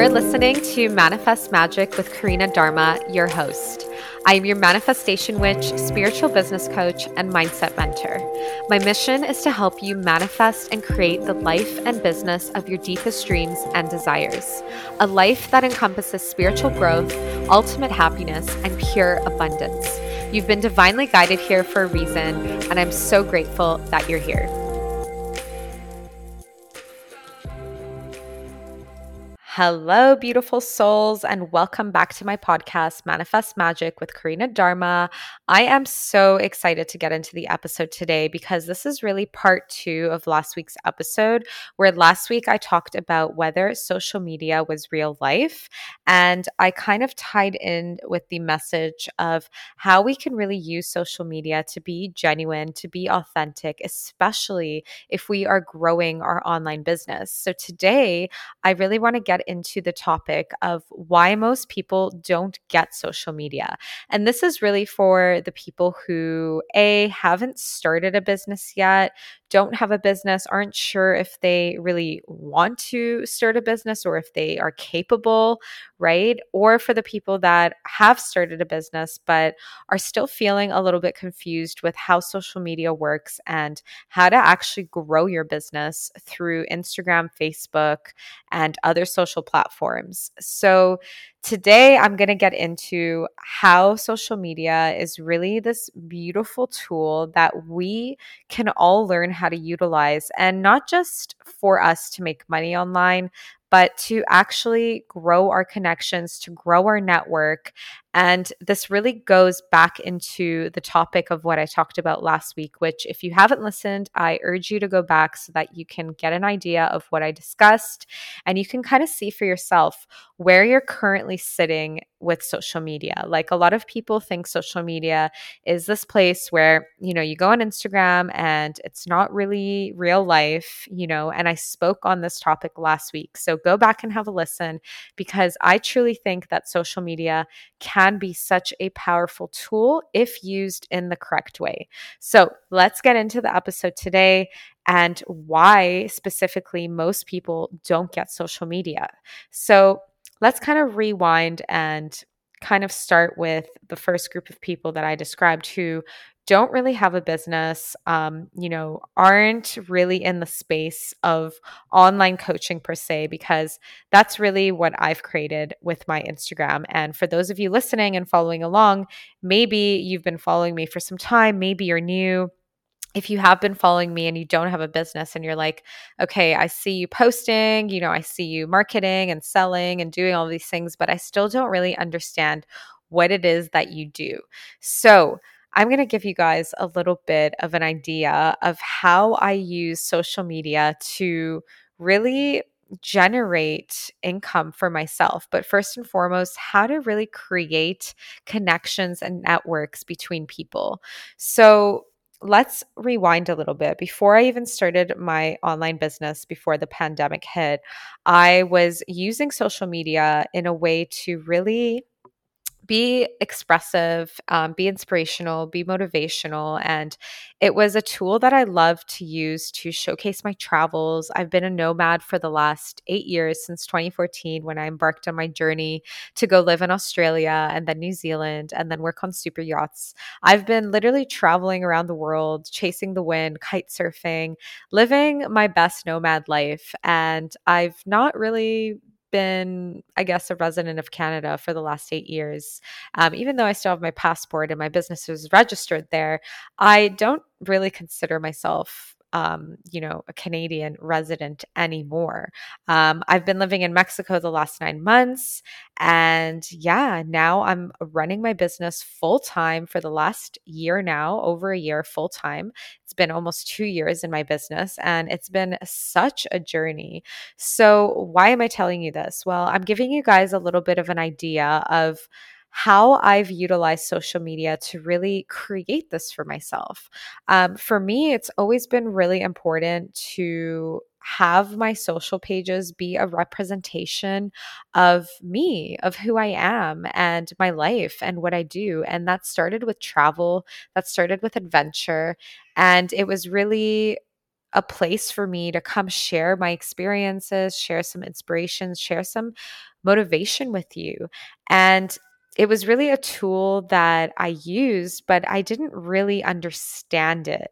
You're listening to Manifest Magic with Karina Dharma, your host. I am your manifestation witch, spiritual business coach, and mindset mentor. My mission is to help you manifest and create the life and business of your deepest dreams and desires. A life that encompasses spiritual growth, ultimate happiness, and pure abundance. You've been divinely guided here for a reason, and I'm so grateful that you're here. Hello, beautiful souls, and welcome back to my podcast, Manifest Magic with Karina Dharma. I am so excited to get into the episode today because this is really part two of last week's episode, where last week I talked about whether social media was real life. And I kind of tied in with the message of how we can really use social media to be genuine, to be authentic, especially if we are growing our online business. So today, I really want to get into the topic of why most people don't get social media. And this is really for the people who, A, haven't started a business yet, don't have a business, aren't sure if they really want to start a business or if they are capable, right? Or for the people that have started a business but are still feeling a little bit confused with how social media works and how to actually grow your business through Instagram, Facebook, and other social platforms. So, Today, I'm going to get into how social media is really this beautiful tool that we can all learn how to utilize, and not just for us to make money online, but to actually grow our connections, to grow our network. And this really goes back into the topic of what I talked about last week, which, if you haven't listened, I urge you to go back so that you can get an idea of what I discussed and you can kind of see for yourself where you're currently sitting with social media. Like a lot of people think social media is this place where, you know, you go on Instagram and it's not really real life, you know, and I spoke on this topic last week. So go back and have a listen because I truly think that social media can be such a powerful tool if used in the correct way. So let's get into the episode today and why specifically most people don't get social media. So let's kind of rewind and kind of start with the first group of people that I described who don't really have a business, um, you know, aren't really in the space of online coaching per se, because that's really what I've created with my Instagram. And for those of you listening and following along, maybe you've been following me for some time, maybe you're new if you have been following me and you don't have a business and you're like, okay, I see you posting, you know, I see you marketing and selling and doing all these things, but I still don't really understand what it is that you do. So, I'm going to give you guys a little bit of an idea of how I use social media to really generate income for myself. But first and foremost, how to really create connections and networks between people. So, let's rewind a little bit. Before I even started my online business, before the pandemic hit, I was using social media in a way to really be expressive, um, be inspirational, be motivational. And it was a tool that I love to use to showcase my travels. I've been a nomad for the last eight years since 2014 when I embarked on my journey to go live in Australia and then New Zealand and then work on super yachts. I've been literally traveling around the world, chasing the wind, kite surfing, living my best nomad life. And I've not really been, I guess, a resident of Canada for the last eight years. Um, even though I still have my passport and my business is registered there, I don't really consider myself um, you know, a Canadian resident anymore. Um, I've been living in Mexico the last nine months. And yeah, now I'm running my business full time for the last year now, over a year full time. It's been almost two years in my business, and it's been such a journey. So, why am I telling you this? Well, I'm giving you guys a little bit of an idea of how I've utilized social media to really create this for myself. Um, for me, it's always been really important to have my social pages be a representation of me, of who I am and my life and what I do. And that started with travel, that started with adventure. And it was really a place for me to come share my experiences, share some inspirations, share some motivation with you. And it was really a tool that I used, but I didn't really understand it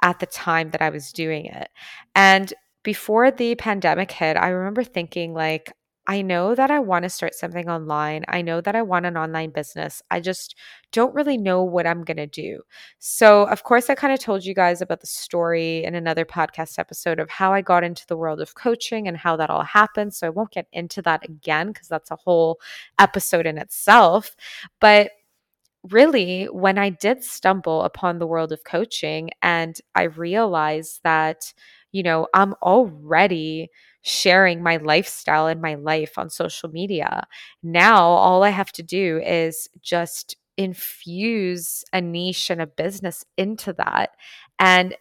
at the time that I was doing it. And before the pandemic hit, I remember thinking, like, I know that I want to start something online. I know that I want an online business. I just don't really know what I'm going to do. So, of course, I kind of told you guys about the story in another podcast episode of how I got into the world of coaching and how that all happened. So, I won't get into that again because that's a whole episode in itself. But really, when I did stumble upon the world of coaching and I realized that, you know, I'm already sharing my lifestyle and my life on social media. Now, all I have to do is just infuse a niche and a business into that. And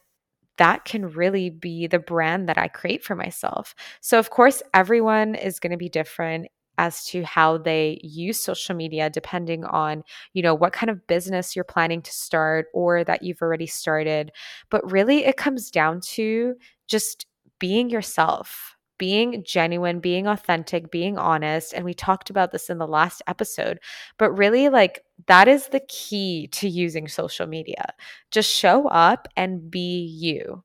that can really be the brand that I create for myself. So, of course, everyone is going to be different as to how they use social media depending on you know what kind of business you're planning to start or that you've already started but really it comes down to just being yourself being genuine, being authentic, being honest. And we talked about this in the last episode, but really, like, that is the key to using social media. Just show up and be you.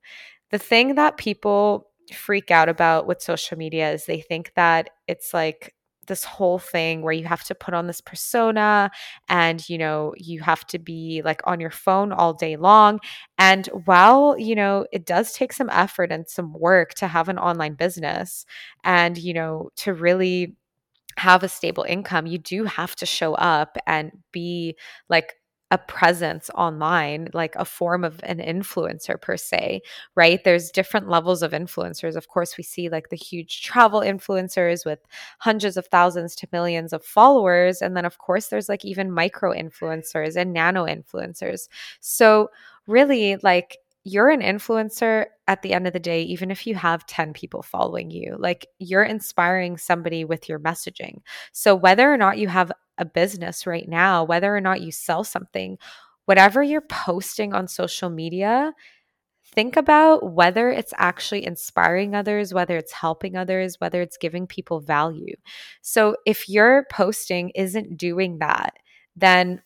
The thing that people freak out about with social media is they think that it's like this whole thing where you have to put on this persona and you know you have to be like on your phone all day long. And while you know it does take some effort and some work to have an online business and you know to really have a stable income you do have to show up and be like a presence online, like a form of an influencer per se, right? There's different levels of influencers. Of course, we see like the huge travel influencers with hundreds of thousands to millions of followers. And then, of course, there's like even micro influencers and nano influencers. So, really, like, you're an influencer at the end of the day, even if you have 10 people following you, like you're inspiring somebody with your messaging. So, whether or not you have a business right now, whether or not you sell something, whatever you're posting on social media, think about whether it's actually inspiring others, whether it's helping others, whether it's giving people value. So if your posting isn't doing that, then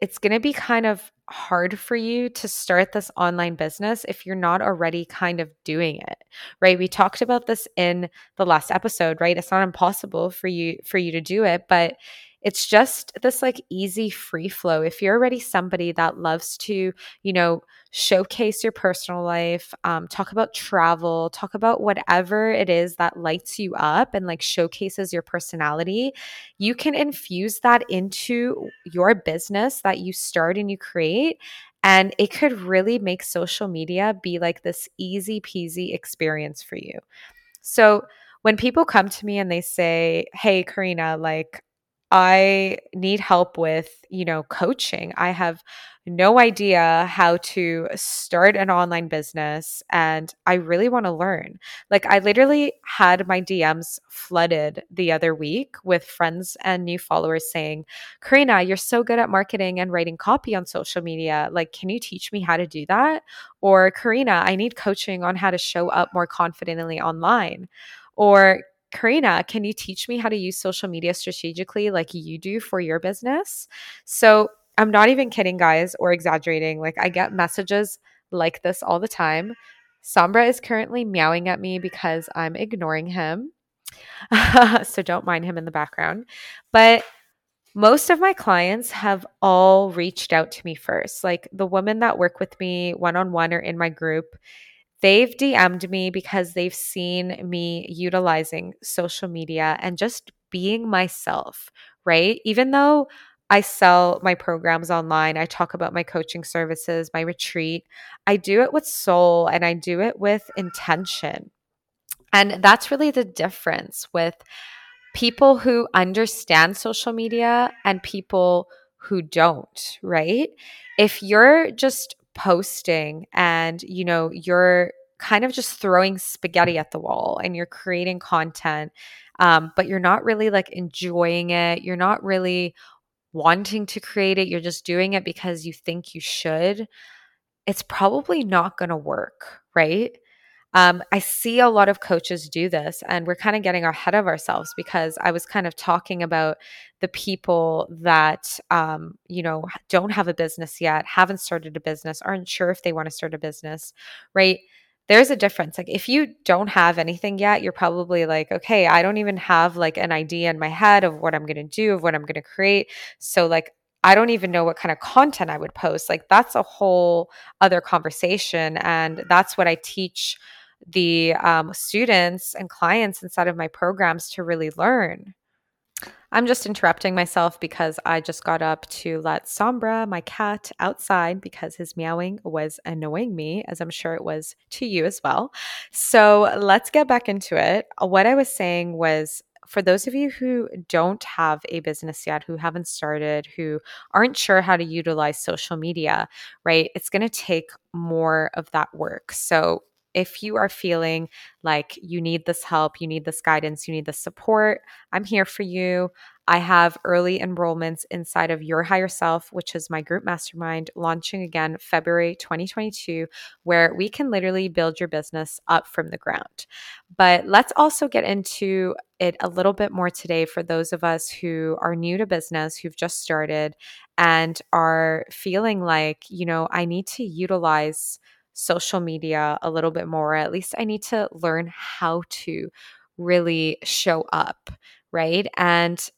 it's going to be kind of hard for you to start this online business if you're not already kind of doing it right? We talked about this in the last episode right? It's not impossible for you for you to do it but it's just this like easy free flow. If you're already somebody that loves to, you know, showcase your personal life, um, talk about travel, talk about whatever it is that lights you up and like showcases your personality, you can infuse that into your business that you start and you create. And it could really make social media be like this easy peasy experience for you. So, when people come to me and they say, Hey, Karina, like, I need help with, you know, coaching. I have no idea how to start an online business and I really want to learn. Like I literally had my DMs flooded the other week with friends and new followers saying, "Karina, you're so good at marketing and writing copy on social media. Like can you teach me how to do that?" Or, "Karina, I need coaching on how to show up more confidently online." Or, Karina, can you teach me how to use social media strategically like you do for your business? So I'm not even kidding, guys, or exaggerating. Like, I get messages like this all the time. Sombra is currently meowing at me because I'm ignoring him. so don't mind him in the background. But most of my clients have all reached out to me first. Like the women that work with me one on one or in my group, they've DM'd me because they've seen me utilizing social media and just being myself, right? Even though I sell my programs online, I talk about my coaching services, my retreat, I do it with soul and I do it with intention. And that's really the difference with people who understand social media and people who don't, right? If you're just posting and you know you're kind of just throwing spaghetti at the wall and you're creating content um, but you're not really like enjoying it. You're not really wanting to create it. You're just doing it because you think you should. It's probably not going to work right Um, I see a lot of coaches do this, and we're kind of getting ahead of ourselves because I was kind of talking about the people that, um, you know, don't have a business yet, haven't started a business, aren't sure if they want to start a business, right? There's a difference. Like, if you don't have anything yet, you're probably like, okay, I don't even have like an idea in my head of what I'm going to do, of what I'm going to create. So, like, I don't even know what kind of content I would post. Like that's a whole other conversation. And that's what I teach the um, students and clients inside of my programs to really learn. I'm just interrupting myself because I just got up to let Sombra, my cat, outside because his meowing was annoying me, as I'm sure it was to you as well. So let's get back into it. What I was saying was for those of you who don't have a business yet, who haven't started, who aren't sure how to utilize social media, right? It's going to take more of that work. So, if you are feeling like you need this help, you need this guidance, you need this support, I'm here for you. I have early enrollments inside of Your Higher Self, which is my group mastermind, launching again February 2022, where we can literally build your business up from the ground. But let's also get into it a little bit more today for those of us who are new to business, who've just started, and are feeling like, you know, I need to utilize social media a little bit more. At least I need to learn how to really show up, right? And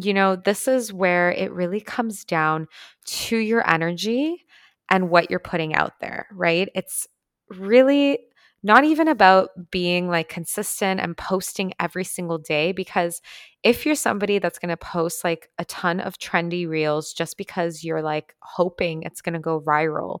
you know, this is where it really comes down to your energy and what you're putting out there, right? It's really not even about being like consistent and posting every single day because if you're somebody that's going to post like a ton of trendy reels just because you're like hoping it's going to go viral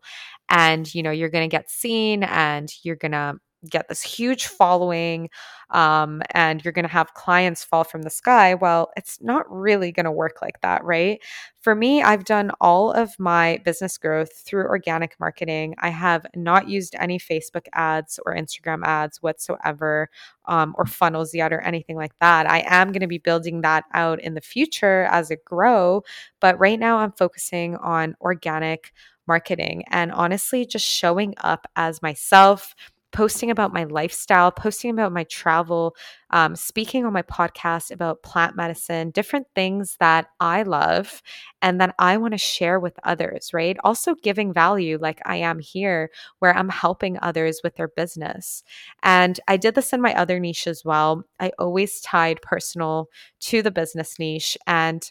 and you know you're going to get seen and you're going to get this huge following um, and you're going to have clients fall from the sky. Well, it's not really going to work like that, right? For me, I've done all of my business growth through organic marketing. I have not used any Facebook ads or Instagram ads whatsoever, um, or funnels yet, or anything like that. I am going to be building that out in the future as it grow, but right now I'm focusing on organic marketing and honestly just showing up as myself posting about my lifestyle, posting about my travel, um, speaking on my podcast about plant medicine, different things that I love and that I want to share with others, right? Also giving value like I am here, where I'm helping others with their business. And I did this in my other niche as well. I always tied personal to the business niche. And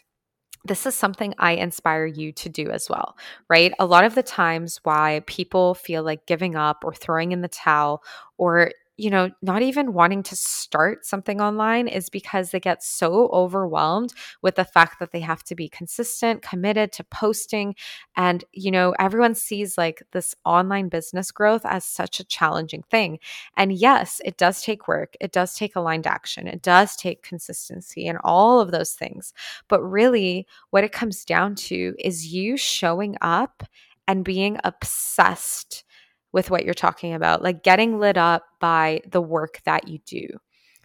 this is something I inspire you to do as well, right? A lot of the times why people feel like giving up or throwing in the towel or you know, not even wanting to start something online is because they get so overwhelmed with the fact that they have to be consistent, committed to posting. And, you know, everyone sees like this online business growth as such a challenging thing. And yes, it does take work, it does take aligned action, it does take consistency and all of those things. But really, what it comes down to is you showing up and being obsessed with what you're talking about, like getting lit up by the work that you do.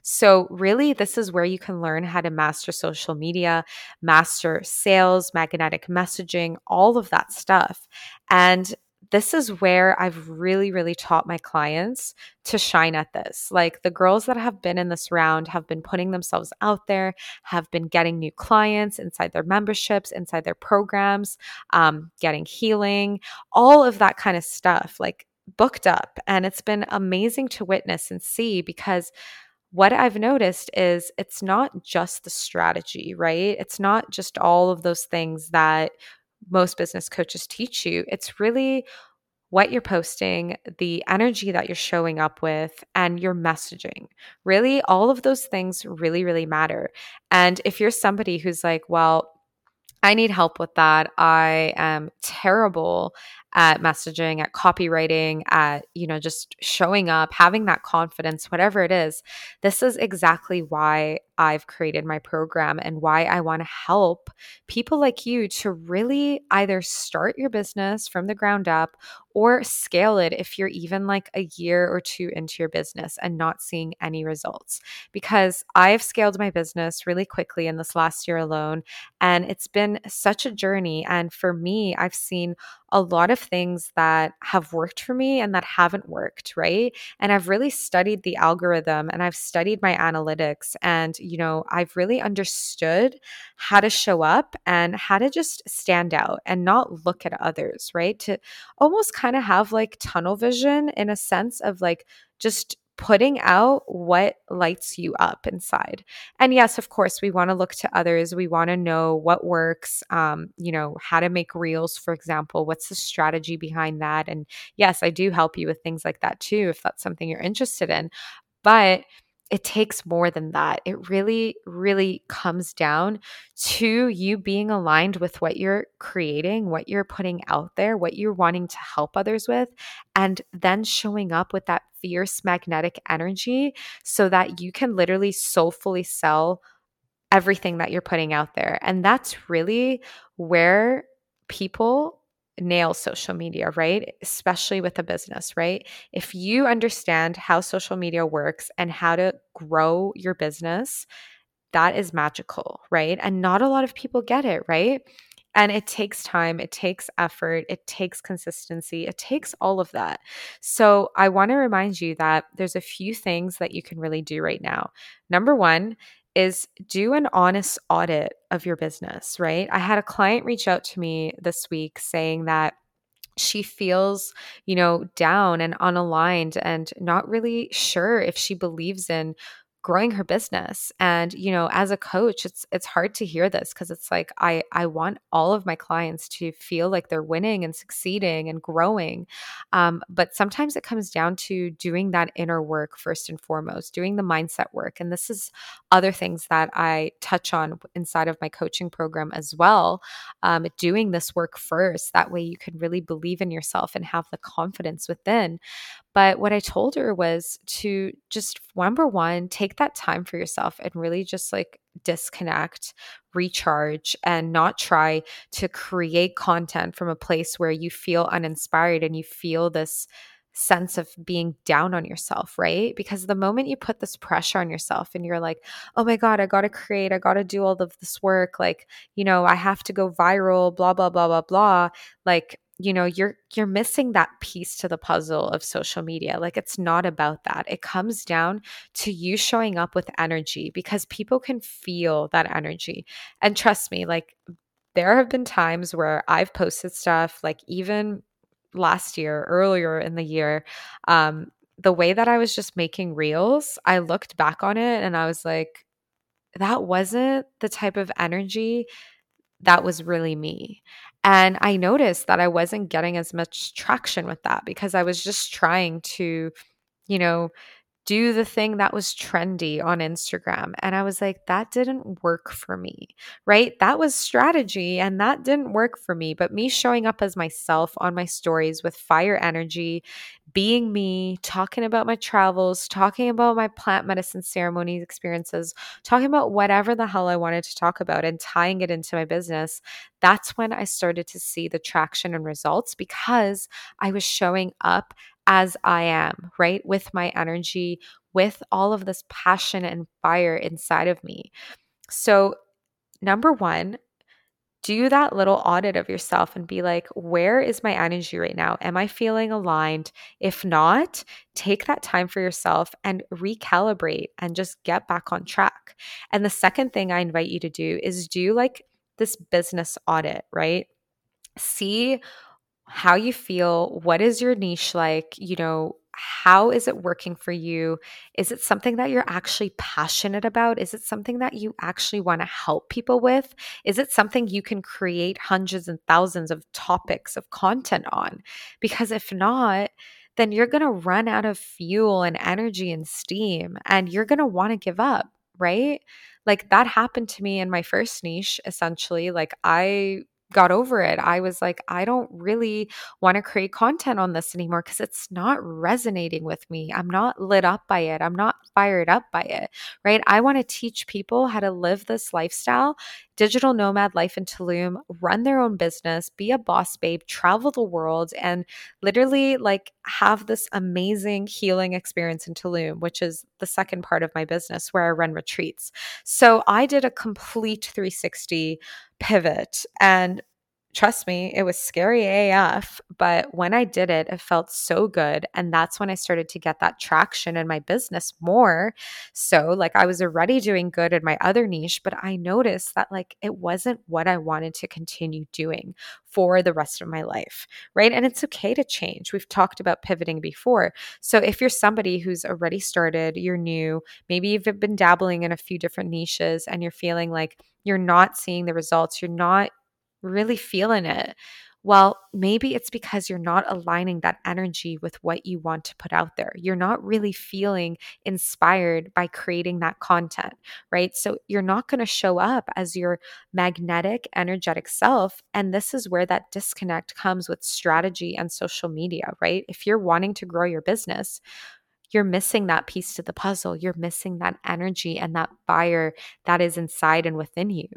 So, really, this is where you can learn how to master social media, master sales, magnetic messaging, all of that stuff. And this is where I've really, really taught my clients to shine at this. Like the girls that have been in this round have been putting themselves out there, have been getting new clients inside their memberships, inside their programs, um, getting healing, all of that kind of stuff. Like booked up. And it's been amazing to witness and see because what I've noticed is it's not just the strategy, right? It's not just all of those things that most business coaches teach you. It's really what you're posting, the energy that you're showing up with, and your messaging. Really, all of those things really, really matter. And if you're somebody who's like, well, I need help with that. I am terrible at messaging, at copywriting, at, you know, just showing up, having that confidence, whatever it is. This is exactly why I've created my program and why I want to help people like you to really either start your business from the ground up or scale it if you're even like a year or two into your business and not seeing any results. Because I've scaled my business really quickly in this last year alone, and it's been such a journey. And for me, I've seen a lot of things that have worked for me and that haven't worked, right? And I've really studied the algorithm and I've studied my analytics and, you know, I've really understood how to show up and how to just stand out and not look at others, right? To almost kind of have like tunnel vision in a sense of like just putting out what lights you up inside. And yes, of course, we want to look to others. We want to know what works, um, you know, how to make reels, for example. What's the strategy behind that? And yes, I do help you with things like that too, if that's something you're interested in. But it takes more than that. It really, really comes down to you being aligned with what you're creating, what you're putting out there, what you're wanting to help others with, and then showing up with that fierce magnetic energy so that you can literally soulfully sell everything that you're putting out there. And that's really where people nail social media, right? Especially with a business, right? If you understand how social media works and how to grow your business, that is magical, right? And not a lot of people get it, right? And it takes time, it takes effort, it takes consistency, it takes all of that. So, I want to remind you that there's a few things that you can really do right now. Number one is do an honest audit of your business, right? I had a client reach out to me this week saying that she feels, you know, down and unaligned and not really sure if she believes in growing her business. And you know as a coach it's it's hard to hear this because it's like i i want all of my clients to feel like they're winning and succeeding and growing. Um, but sometimes it comes down to doing that inner work first and foremost doing the mindset work. And this is other things that i touch on inside of my coaching program as well. Um, doing this work first that way you can really believe in yourself and have the confidence within but what I told her was to just number one, take that time for yourself and really just like disconnect, recharge, and not try to create content from a place where you feel uninspired and you feel this sense of being down on yourself, right? Because the moment you put this pressure on yourself and you're like, oh my God, I got to create, I got to do all of this work, like, you know, I have to go viral, blah, blah, blah, blah, blah. Like, you know you're you're missing that piece to the puzzle of social media like it's not about that. It comes down to you showing up with energy because people can feel that energy. And trust me like there have been times where i've posted stuff like even last year earlier in the year um the way that i was just making reels i looked back on it and i was like that wasn't the type of energy that was really me. And I noticed that I wasn't getting as much traction with that because I was just trying to, you know, do the thing that was trendy on Instagram. And I was like, that didn't work for me, right? That was strategy and that didn't work for me. But me showing up as myself on my stories with fire energy, being me, talking about my travels, talking about my plant medicine ceremonies experiences, talking about whatever the hell I wanted to talk about and tying it into my business, that's when I started to see the traction and results because I was showing up as I am, right? With my energy, with all of this passion and fire inside of me. So, number one, do that little audit of yourself and be like, where is my energy right now? Am I feeling aligned? If not, take that time for yourself and recalibrate and just get back on track. And the second thing I invite you to do is do like this business audit, right? See how you feel, what is your niche like, you know, how is it working for you? Is it something that you're actually passionate about? Is it something that you actually want to help people with? Is it something you can create hundreds and thousands of topics of content on? Because if not, then you're going to run out of fuel and energy and steam and you're going to want to give up, right? Like that happened to me in my first niche, essentially. Like I got over it. I was like, I don't really want to create content on this anymore because it's not resonating with me. I'm not lit up by it. I'm not fired up by it, right? I want to teach people how to live this lifestyle digital nomad life in Tulum, run their own business, be a boss babe, travel the world, and literally like have this amazing healing experience in Tulum, which is the second part of my business where I run retreats. So I did a complete 360 pivot and trust me, it was scary AF, but when I did it, it felt so good. And that's when I started to get that traction in my business more. So, like, I was already doing good in my other niche, but I noticed that, like, it wasn't what I wanted to continue doing for the rest of my life, right? And it's okay to change. We've talked about pivoting before. So, if you're somebody who's already started, you're new, maybe you've been dabbling in a few different niches and you're feeling like you're not seeing the results, you're not really feeling it. Well, maybe it's because you're not aligning that energy with what you want to put out there. You're not really feeling inspired by creating that content, right? So you're not going to show up as your magnetic, energetic self. And this is where that disconnect comes with strategy and social media, right? If you're wanting to grow your business, you're missing that piece to the puzzle. You're missing that energy and that fire that is inside and within you.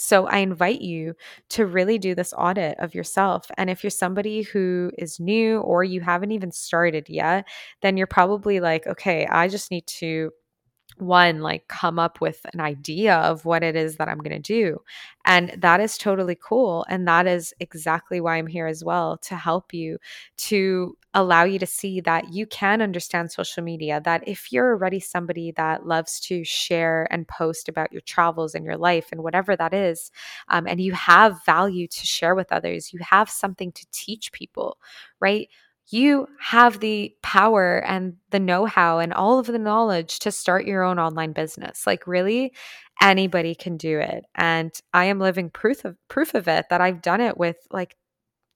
So I invite you to really do this audit of yourself. And if you're somebody who is new or you haven't even started yet, then you're probably like, okay, I just need to one like come up with an idea of what it is that I'm going to do. And that is totally cool and that is exactly why I'm here as well to help you to allow you to see that you can understand social media that if you're already somebody that loves to share and post about your travels and your life and whatever that is um, and you have value to share with others you have something to teach people right you have the power and the know how and all of the knowledge to start your own online business. Like, really, anybody can do it. And I am living proof of proof of it that I've done it with like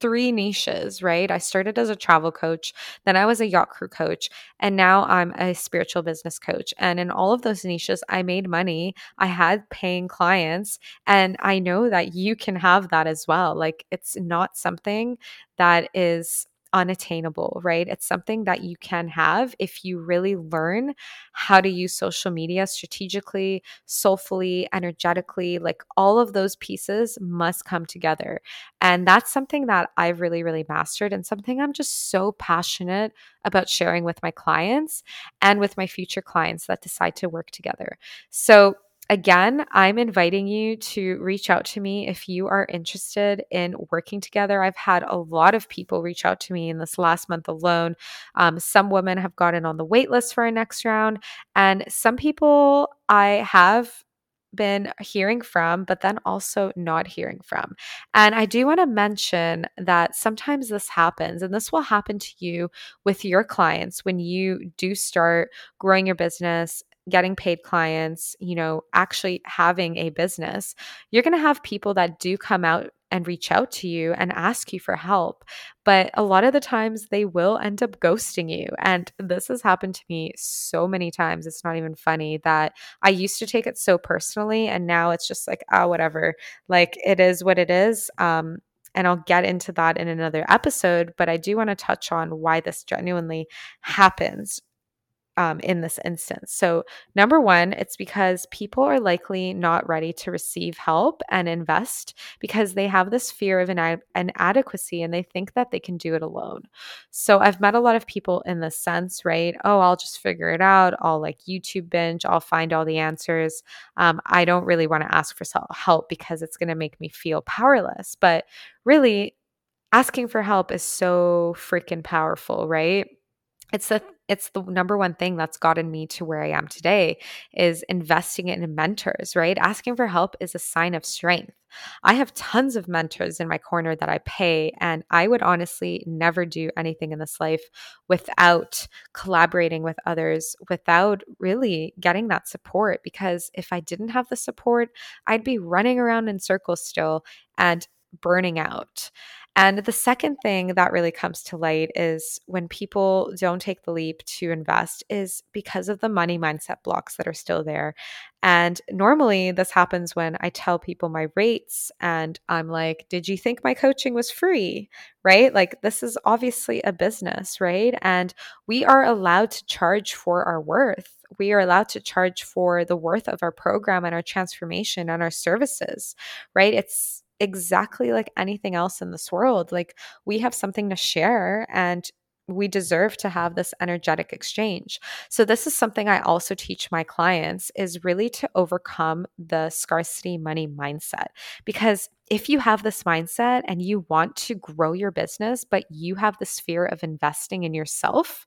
three niches, right? I started as a travel coach, then I was a yacht crew coach, and now I'm a spiritual business coach. And in all of those niches, I made money. I had paying clients, and I know that you can have that as well. Like, it's not something that is unattainable, right? It's something that you can have if you really learn how to use social media strategically, soulfully, energetically. Like all of those pieces must come together. And that's something that I've really, really mastered and something I'm just so passionate about sharing with my clients and with my future clients that decide to work together. So, again, I'm inviting you to reach out to me if you are interested in working together. I've had a lot of people reach out to me in this last month alone. Um, some women have gotten on the wait list for our next round, and some people I have been hearing from, but then also not hearing from. And I do want to mention that sometimes this happens, and this will happen to you with your clients when you do start growing your business getting paid clients, you know, actually having a business, you're going to have people that do come out and reach out to you and ask you for help. But a lot of the times they will end up ghosting you. And this has happened to me so many times. It's not even funny that I used to take it so personally. And now it's just like, oh, whatever. Like it is what it is. Um, and I'll get into that in another episode, but I do want to touch on why this genuinely happens um, in this instance. So, number one, it's because people are likely not ready to receive help and invest because they have this fear of an inadequacy and they think that they can do it alone. So, I've met a lot of people in this sense, right? Oh, I'll just figure it out. I'll like YouTube binge, I'll find all the answers. Um, I don't really want to ask for help because it's going to make me feel powerless. But really, asking for help is so freaking powerful, right? It's the it's the number one thing that's gotten me to where I am today is investing in mentors, right? Asking for help is a sign of strength. I have tons of mentors in my corner that I pay, and I would honestly never do anything in this life without collaborating with others, without really getting that support. Because if I didn't have the support, I'd be running around in circles still and burning out. And the second thing that really comes to light is when people don't take the leap to invest is because of the money mindset blocks that are still there. And normally this happens when I tell people my rates and I'm like, "Did you think my coaching was free?" Right? Like this is obviously a business, right? And we are allowed to charge for our worth. We are allowed to charge for the worth of our program and our transformation and our services, right? It's exactly like anything else in this world. Like we have something to share and we deserve to have this energetic exchange. So this is something I also teach my clients is really to overcome the scarcity money mindset because if you have this mindset and you want to grow your business, but you have this fear of investing in yourself,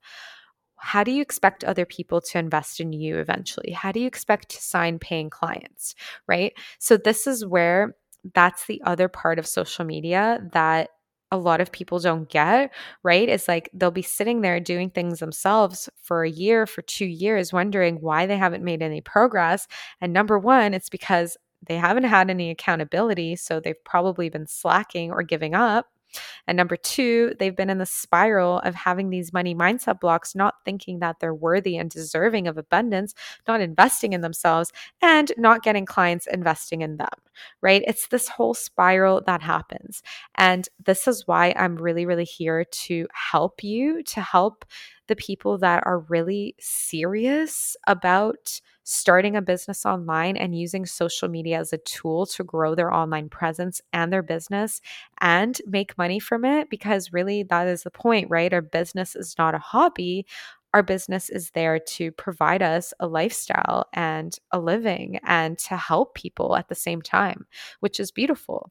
how do you expect other people to invest in you eventually? How do you expect to sign paying clients? Right. So, this is where that's the other part of social media that a lot of people don't get, right? It's like they'll be sitting there doing things themselves for a year, for two years, wondering why they haven't made any progress. And number one, it's because they haven't had any accountability. So they've probably been slacking or giving up. And number two, they've been in the spiral of having these money mindset blocks, not thinking that they're worthy and deserving of abundance, not investing in themselves, and not getting clients investing in them, right? It's this whole spiral that happens. And this is why I'm really, really here to help you, to help the people that are really serious about starting a business online and using social media as a tool to grow their online presence and their business and make money from it. Because really, that is the point, right? Our business is not a hobby. Our business is there to provide us a lifestyle and a living and to help people at the same time, which is beautiful.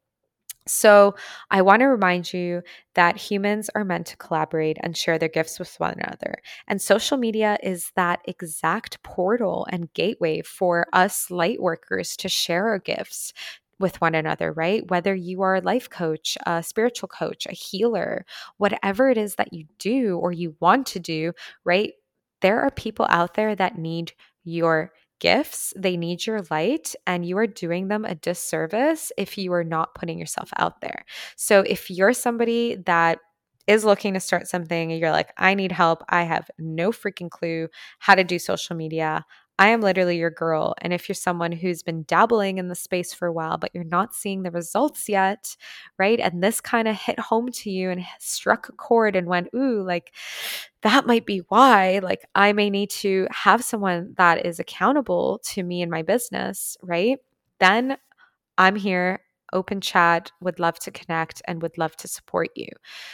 So, I want to remind you that humans are meant to collaborate and share their gifts with one another. And social media is that exact portal and gateway for us light workers to share our gifts with one another, right? Whether you are a life coach, a spiritual coach, a healer, whatever it is that you do or you want to do, right? There are people out there that need your gifts, they need your light, and you are doing them a disservice if you are not putting yourself out there. So, if you're somebody that is looking to start something and you're like, I need help, I have no freaking clue how to do social media. I am literally your girl. And if you're someone who's been dabbling in the space for a while, but you're not seeing the results yet, right? And this kind of hit home to you and struck a chord and went, ooh, like that might be why, like, I may need to have someone that is accountable to me and my business, right? Then I'm here open chat, would love to connect and would love to support you.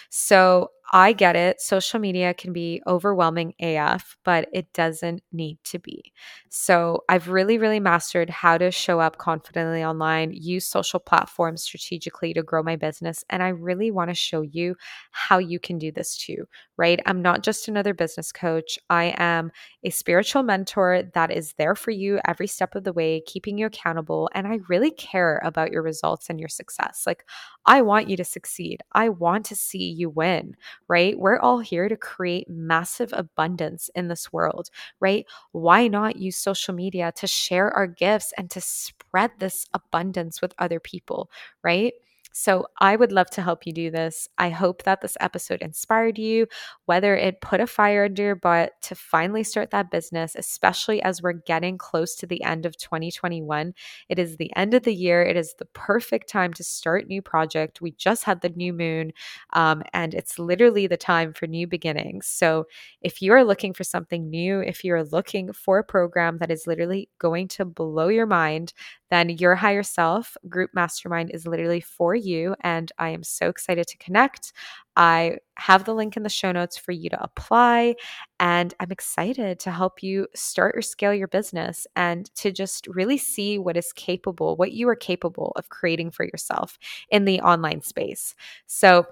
So I get it. Social media can be overwhelming AF, but it doesn't need to be. So I've really, really mastered how to show up confidently online, use social platforms strategically to grow my business. And I really want to show you how you can do this too, right? I'm not just another business coach. I am a spiritual mentor that is there for you every step of the way, keeping you accountable. And I really care about your results and your success. Like, I want you to succeed. I want to see you win, right? We're all here to create massive abundance in this world, right? Why not use social media to share our gifts and to spread this abundance with other people, right? So I would love to help you do this. I hope that this episode inspired you, whether it put a fire under your butt to finally start that business, especially as we're getting close to the end of 2021. It is the end of the year. It is the perfect time to start new project. We just had the new moon, um, and it's literally the time for new beginnings. So if you are looking for something new, if you're looking for a program that is literally going to blow your mind, then your higher self group mastermind is literally for you. And I am so excited to connect. I have the link in the show notes for you to apply. And I'm excited to help you start or scale your business and to just really see what is capable, what you are capable of creating for yourself in the online space. So,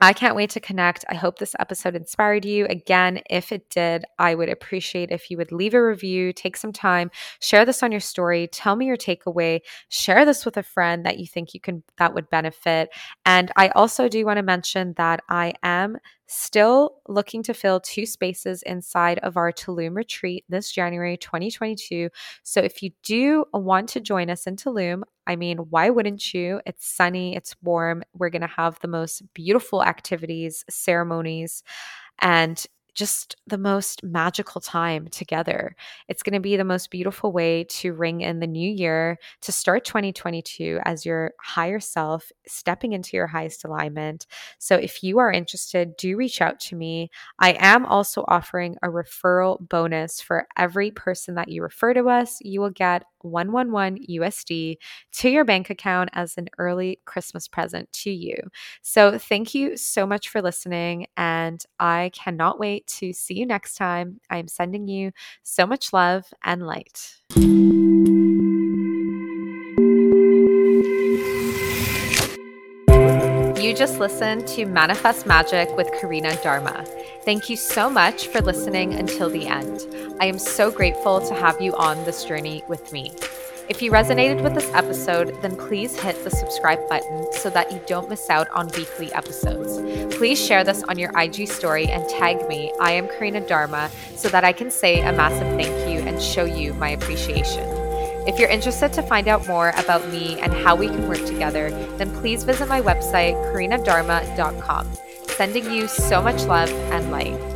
I can't wait to connect. I hope this episode inspired you. Again, if it did, I would appreciate if you would leave a review, take some time, share this on your story, tell me your takeaway, share this with a friend that you think you can that would benefit. And I also do want to mention that I am still looking to fill two spaces inside of our Tulum retreat this January 2022. So if you do want to join us in Tulum, I mean, why wouldn't you? It's sunny, it's warm. We're going to have the most beautiful activities, ceremonies, and just the most magical time together. It's going to be the most beautiful way to ring in the new year, to start 2022 as your higher self, stepping into your highest alignment. So if you are interested, do reach out to me. I am also offering a referral bonus for every person that you refer to us. You will get 111 USD to your bank account as an early Christmas present to you. So, thank you so much for listening. And I cannot wait to see you next time. I am sending you so much love and light. You just listened to Manifest Magic with Karina Dharma. Thank you so much for listening until the end. I am so grateful to have you on this journey with me. If you resonated with this episode, then please hit the subscribe button so that you don't miss out on weekly episodes. Please share this on your IG story and tag me, I am Karina Dharma, so that I can say a massive thank you and show you my appreciation. If you're interested to find out more about me and how we can work together, then please visit my website, karinadharma.com. Sending you so much love and light.